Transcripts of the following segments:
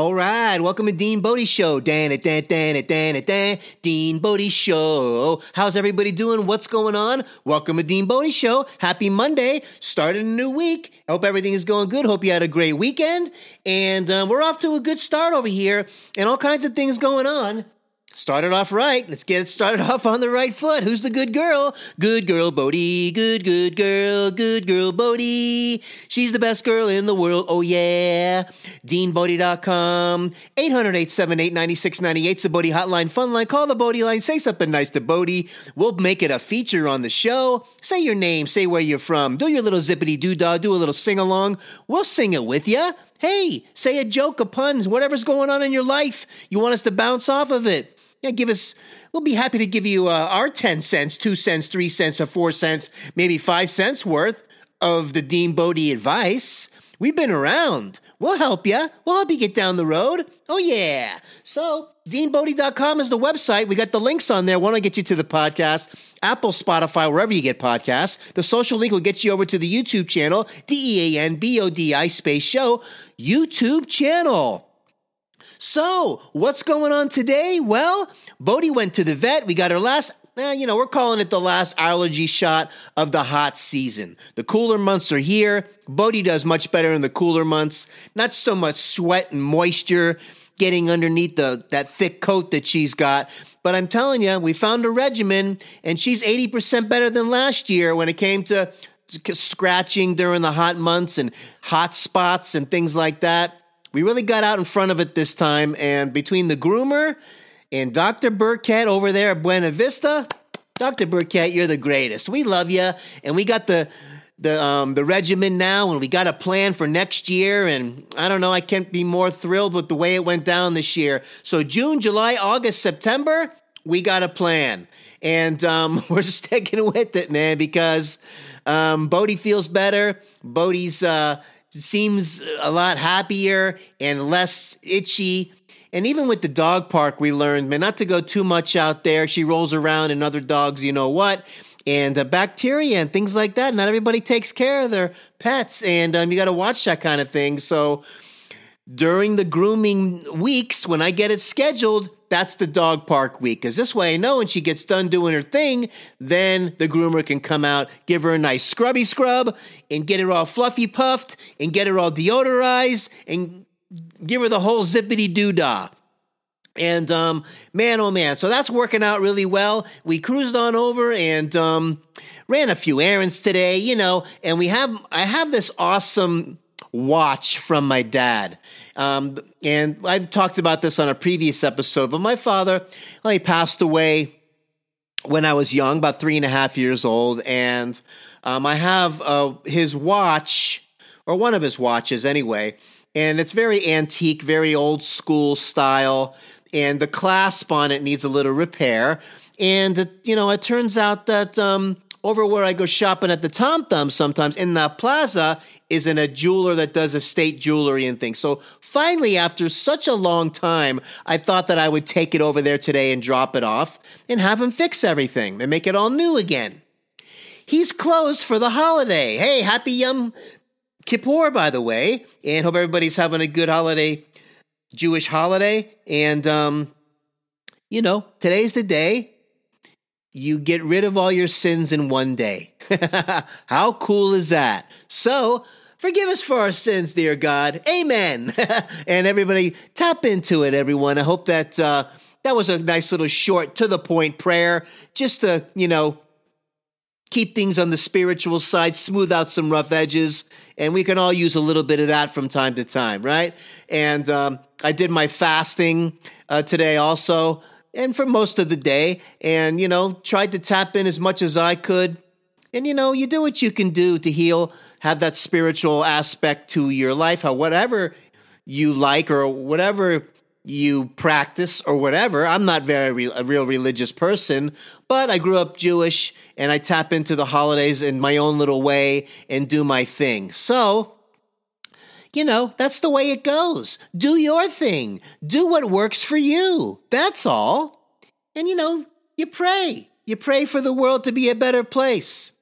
All right, welcome to Dean Bodie Show. Dan it, dan dan it, dan it, dan. Dean Bodie Show. How's everybody doing? What's going on? Welcome to Dean Bodie Show. Happy Monday. Started a new week. Hope everything is going good. Hope you had a great weekend. And um, we're off to a good start over here, and all kinds of things going on. Started off right. Let's get it started off on the right foot. Who's the good girl? Good girl Bodie. Good, good girl. Good girl Bodie. She's the best girl in the world. Oh, yeah. DeanBodie.com. 800 878 9698. It's the Bodie Hotline Fun Line. Call the Bodie line. Say something nice to Bodie. We'll make it a feature on the show. Say your name. Say where you're from. Do your little zippity doo dah. Do a little sing along. We'll sing it with you. Hey, say a joke, a pun, whatever's going on in your life. You want us to bounce off of it yeah, give us. We'll be happy to give you uh, our ten cents, two cents, three cents, or four cents, maybe five cents worth of the Dean Bodie advice. We've been around. We'll help you. We'll help you get down the road. Oh yeah. So DeanBodie.com is the website. We got the links on there. Want to get you to the podcast, Apple, Spotify, wherever you get podcasts. The social link will get you over to the YouTube channel, D E A N B O D I space show YouTube channel. So, what's going on today? Well, Bodie went to the vet. We got her last eh, you know, we're calling it the last allergy shot of the hot season. The cooler months are here. Bodie does much better in the cooler months. Not so much sweat and moisture getting underneath the that thick coat that she's got. But I'm telling you, we found a regimen, and she's 80% better than last year when it came to scratching during the hot months and hot spots and things like that. We really got out in front of it this time, and between the groomer and Dr. Burkett over there at Buena Vista, Dr. Burkett, you're the greatest. We love you, and we got the the um, the regimen now, and we got a plan for next year. And I don't know, I can't be more thrilled with the way it went down this year. So June, July, August, September, we got a plan, and um, we're sticking with it, man, because um, Bodie feels better. Bodie's uh, seems a lot happier and less itchy. And even with the dog park, we learned, man, not to go too much out there. She rolls around and other dogs, you know what, and the bacteria and things like that. Not everybody takes care of their pets, and um, you got to watch that kind of thing. So during the grooming weeks, when I get it scheduled, that's the dog park week. Because this way I know when she gets done doing her thing, then the groomer can come out, give her a nice scrubby scrub, and get her all fluffy puffed, and get her all deodorized, and give her the whole zippity doo dah. And um, man, oh man, so that's working out really well. We cruised on over and um, ran a few errands today, you know, and we have I have this awesome watch from my dad. Um, and I've talked about this on a previous episode, but my father, well, he passed away when I was young, about three and a half years old. And um, I have uh, his watch, or one of his watches anyway. And it's very antique, very old school style. And the clasp on it needs a little repair. And, you know, it turns out that um, over where I go shopping at the Tom Thumb sometimes in the plaza is in a jeweler that does estate jewelry and things. So finally, after such a long time, I thought that I would take it over there today and drop it off and have him fix everything and make it all new again. He's closed for the holiday. Hey, happy Yom Kippur, by the way, and hope everybody's having a good holiday, Jewish holiday. And, um, you know, today's the day you get rid of all your sins in one day. How cool is that? So, forgive us for our sins, dear God. Amen. and everybody, tap into it, everyone. I hope that uh, that was a nice little short, to the point prayer, just to, you know, keep things on the spiritual side, smooth out some rough edges. And we can all use a little bit of that from time to time, right? And um, I did my fasting uh, today also and for most of the day and you know tried to tap in as much as i could and you know you do what you can do to heal have that spiritual aspect to your life how whatever you like or whatever you practice or whatever i'm not very re- a real religious person but i grew up jewish and i tap into the holidays in my own little way and do my thing so you know, that's the way it goes. Do your thing. Do what works for you. That's all. And, you know, you pray. You pray for the world to be a better place.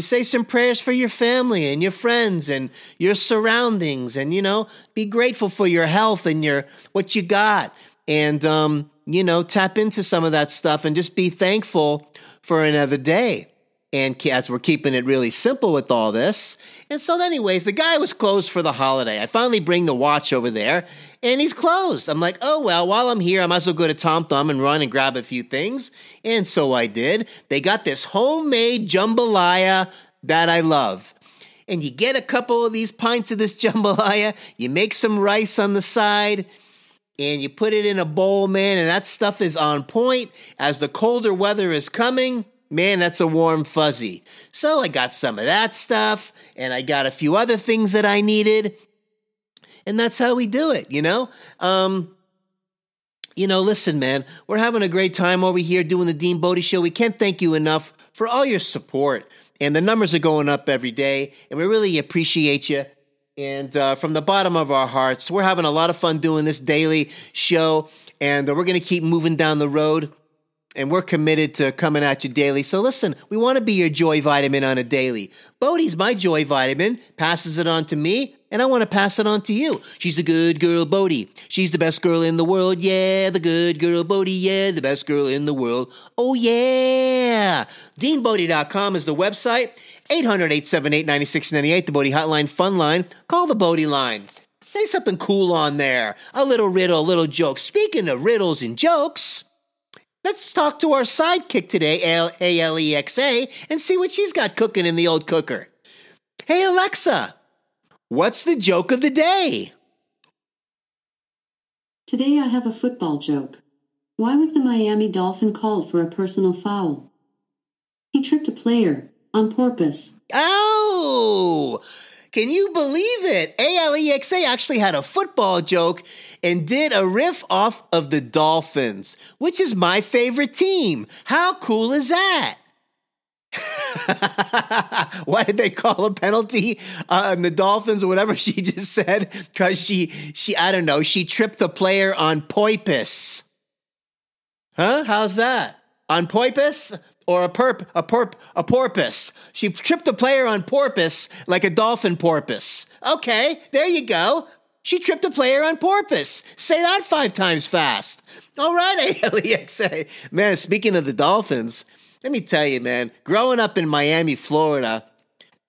You say some prayers for your family and your friends and your surroundings, and you know, be grateful for your health and your what you got, and um, you know, tap into some of that stuff and just be thankful for another day. And as we're keeping it really simple with all this. And so, anyways, the guy was closed for the holiday. I finally bring the watch over there and he's closed. I'm like, oh, well, while I'm here, I might as well go to Tom Thumb and run and grab a few things. And so I did. They got this homemade jambalaya that I love. And you get a couple of these pints of this jambalaya, you make some rice on the side, and you put it in a bowl, man, and that stuff is on point as the colder weather is coming. Man, that's a warm fuzzy. So I got some of that stuff, and I got a few other things that I needed. And that's how we do it, you know? Um, you know, listen, man, we're having a great time over here doing the Dean Bodie Show. We can't thank you enough for all your support. And the numbers are going up every day, and we really appreciate you. And uh, from the bottom of our hearts, we're having a lot of fun doing this daily show, and we're going to keep moving down the road and we're committed to coming at you daily. So listen, we want to be your joy vitamin on a daily. Bodie's my joy vitamin, passes it on to me, and I want to pass it on to you. She's the good girl Bodie. She's the best girl in the world. Yeah, the good girl Bodie. Yeah, the best girl in the world. Oh yeah. DeanBodie.com is the website. 800-878-9698, the Bodie Hotline Fun Line. Call the Bodie line. Say something cool on there. A little riddle, a little joke. Speaking of riddles and jokes, Let's talk to our sidekick today, A L E X A, and see what she's got cooking in the old cooker. Hey, Alexa, what's the joke of the day? Today I have a football joke. Why was the Miami Dolphin called for a personal foul? He tripped a player on purpose. Oh! Can you believe it? ALEXA actually had a football joke and did a riff off of the Dolphins, which is my favorite team. How cool is that? Why did they call a penalty uh, on the Dolphins or whatever she just said? Because she, she, I don't know, she tripped a player on poipus. Huh? How's that? On poipus? Or a perp, a perp, a porpoise. She tripped a player on porpoise like a dolphin porpoise. Okay, there you go. She tripped a player on porpoise. Say that five times fast. All right, ALEXA. Man, speaking of the Dolphins, let me tell you, man, growing up in Miami, Florida,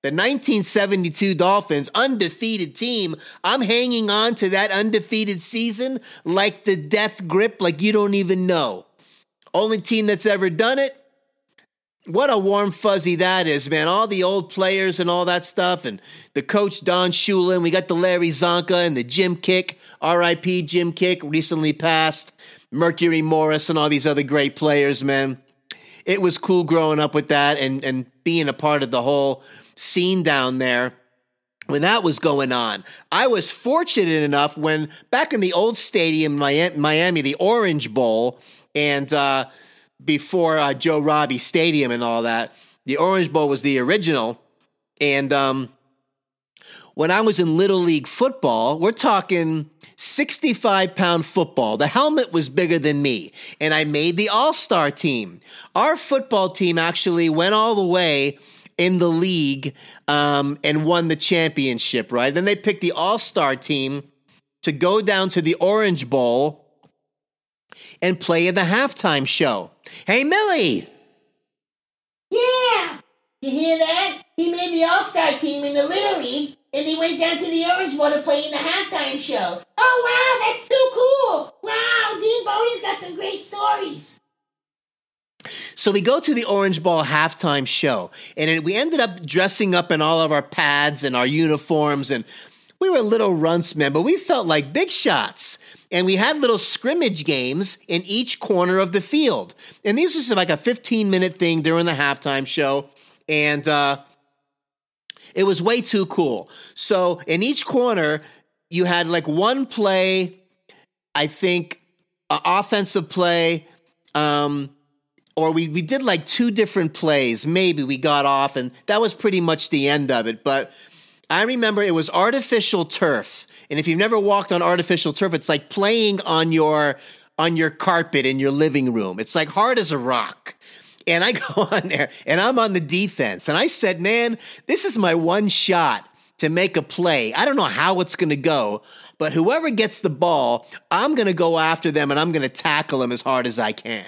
the 1972 Dolphins, undefeated team, I'm hanging on to that undefeated season like the death grip, like you don't even know. Only team that's ever done it, what a warm fuzzy that is, man. All the old players and all that stuff, and the coach Don Shula, and we got the Larry Csonka and the Jim Kiick, RIP Jim Kiick, recently passed, Mercury Morris, and all these other great players, man. It was cool growing up with that and, and being a part of the whole scene down there when that was going on. I was fortunate enough when back in the old stadium, Miami, the Orange Bowl, and uh, before uh, Joe Robbie Stadium and all that. The Orange Bowl was the original. And um, when I was in Little League football, we're talking 65 pound football. The helmet was bigger than me, and I made the All Star team. Our football team actually went all the way in the league um, and won the championship, right? Then they picked the All Star team to go down to the Orange Bowl and play in the halftime show. Hey, Millie! Yeah! You hear that? He made the All Star team in the Little League, and they went down to the Orange Bowl to play in the halftime show. Oh, wow, that's too cool! Wow, Dean Bodie's got some great stories. So we go to the Orange Bowl halftime show, and we ended up dressing up in all of our pads and our uniforms, and we were little runts, men, but we felt like big shots. And we had little scrimmage games in each corner of the field. And these were like a 15 minute thing during the halftime show. And uh, it was way too cool. So in each corner, you had like one play, I think, uh, offensive play. Um, or we, we did like two different plays. Maybe we got off, and that was pretty much the end of it. But I remember it was artificial turf. And if you've never walked on artificial turf, it's like playing on your on your carpet in your living room. It's like hard as a rock. And I go on there and I'm on the defense. And I said, man, this is my one shot to make a play. I don't know how it's going to go, but whoever gets the ball, I'm going to go after them and I'm going to tackle them as hard as I can.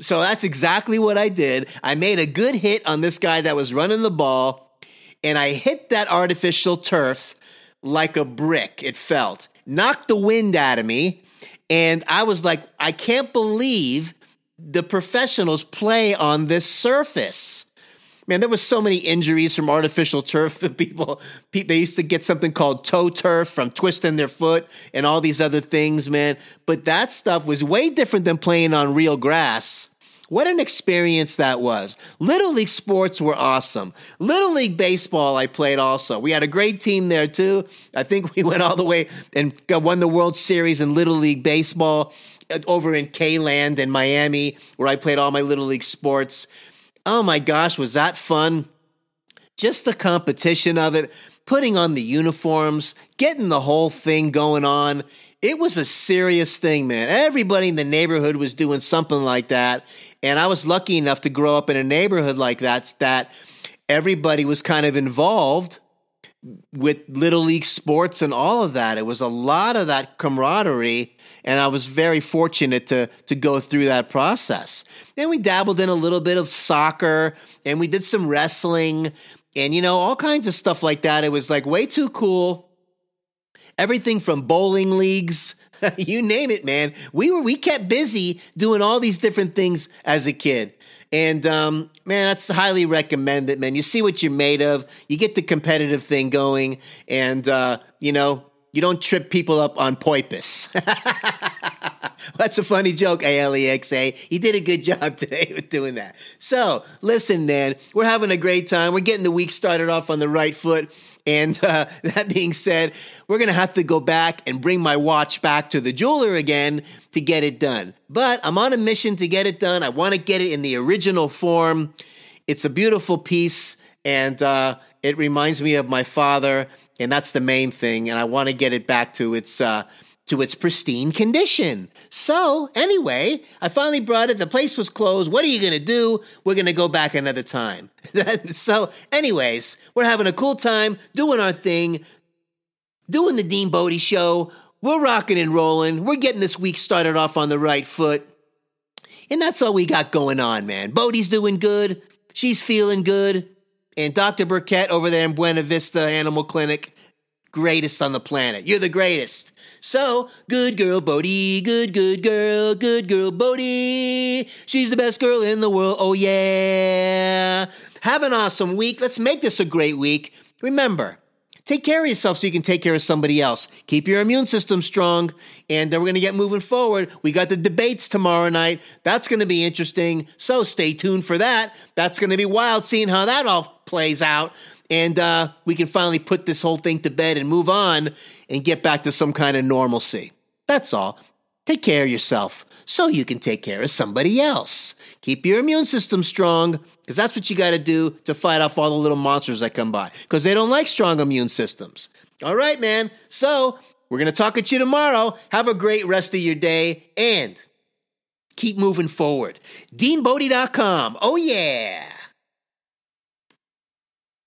So that's exactly what I did. I made a good hit on this guy that was running the ball, and I hit that artificial turf like a brick, it felt. Knocked the wind out of me, and I was like, I can't believe the professionals play on this surface. Man, there was so many injuries from artificial turf. People, they used to get something called toe turf from twisting their foot and all these other things, man. But that stuff was way different than playing on real grass. What an experience that was. Little League sports were awesome. Little League baseball, I played also. We had a great team there too. I think we went all the way and won the World Series in Little League baseball uh, over in K Land in Miami, where I played all my Little League sports. Oh my gosh, was that fun? Just the competition of it, putting on the uniforms, getting the whole thing going on. It was a serious thing, man. Everybody in the neighborhood was doing something like that. And I was lucky enough to grow up in a neighborhood like that, that everybody was kind of involved with little league sports and all of that. It was a lot of that camaraderie, and I was very fortunate to to go through that process. And we dabbled in a little bit of soccer, and we did some wrestling, and you know all kinds of stuff like that. It was like way too cool. Everything from bowling leagues, you name it, man. We were we kept busy doing all these different things as a kid. And um, man, that's highly recommended, man. You see what you're made of. You get the competitive thing going, and uh, you know you don't trip people up on poipus. That's a funny joke, A-L-E-X-A. He did a good job today with doing that. So, listen, man, we're having a great time. We're getting the week started off on the right foot. And uh, that being said, we're going to have to go back and bring my watch back to the jeweler again to get it done. But I'm on a mission to get it done. I want to get it in the original form. It's a beautiful piece, and uh, it reminds me of my father, and that's the main thing. And I want to get it back to its. Uh, to its pristine condition. So, anyway, I finally brought it. The place was closed. What are you going to do? We're going to go back another time. so, anyways, we're having a cool time doing our thing, doing the Dean Bodie show. We're rocking and rolling. We're getting this week started off on the right foot. And that's all we got going on, man. Bodie's doing good. She's feeling good. And Dr. Burkett over there in Buena Vista Animal Clinic, greatest on the planet. You're the greatest. So, good girl Bodie, good, good girl, good girl Bodie. She's the best girl in the world. Oh, yeah. Have an awesome week. Let's make this a great week. Remember, take care of yourself so you can take care of somebody else. Keep your immune system strong, and then we're going to get moving forward. We got the debates tomorrow night. That's going to be interesting. So stay tuned for that. That's going to be wild seeing how that all plays out and uh, we can finally put this whole thing to bed and move on and get back to some kind of normalcy. That's all. Take care of yourself so you can take care of somebody else. Keep your immune system strong because that's what you got to do to fight off all the little monsters that come by because they don't like strong immune systems. All right, man. So we're going to talk at you tomorrow. Have a great rest of your day and keep moving forward. DeanBodie.com. Oh, yeah.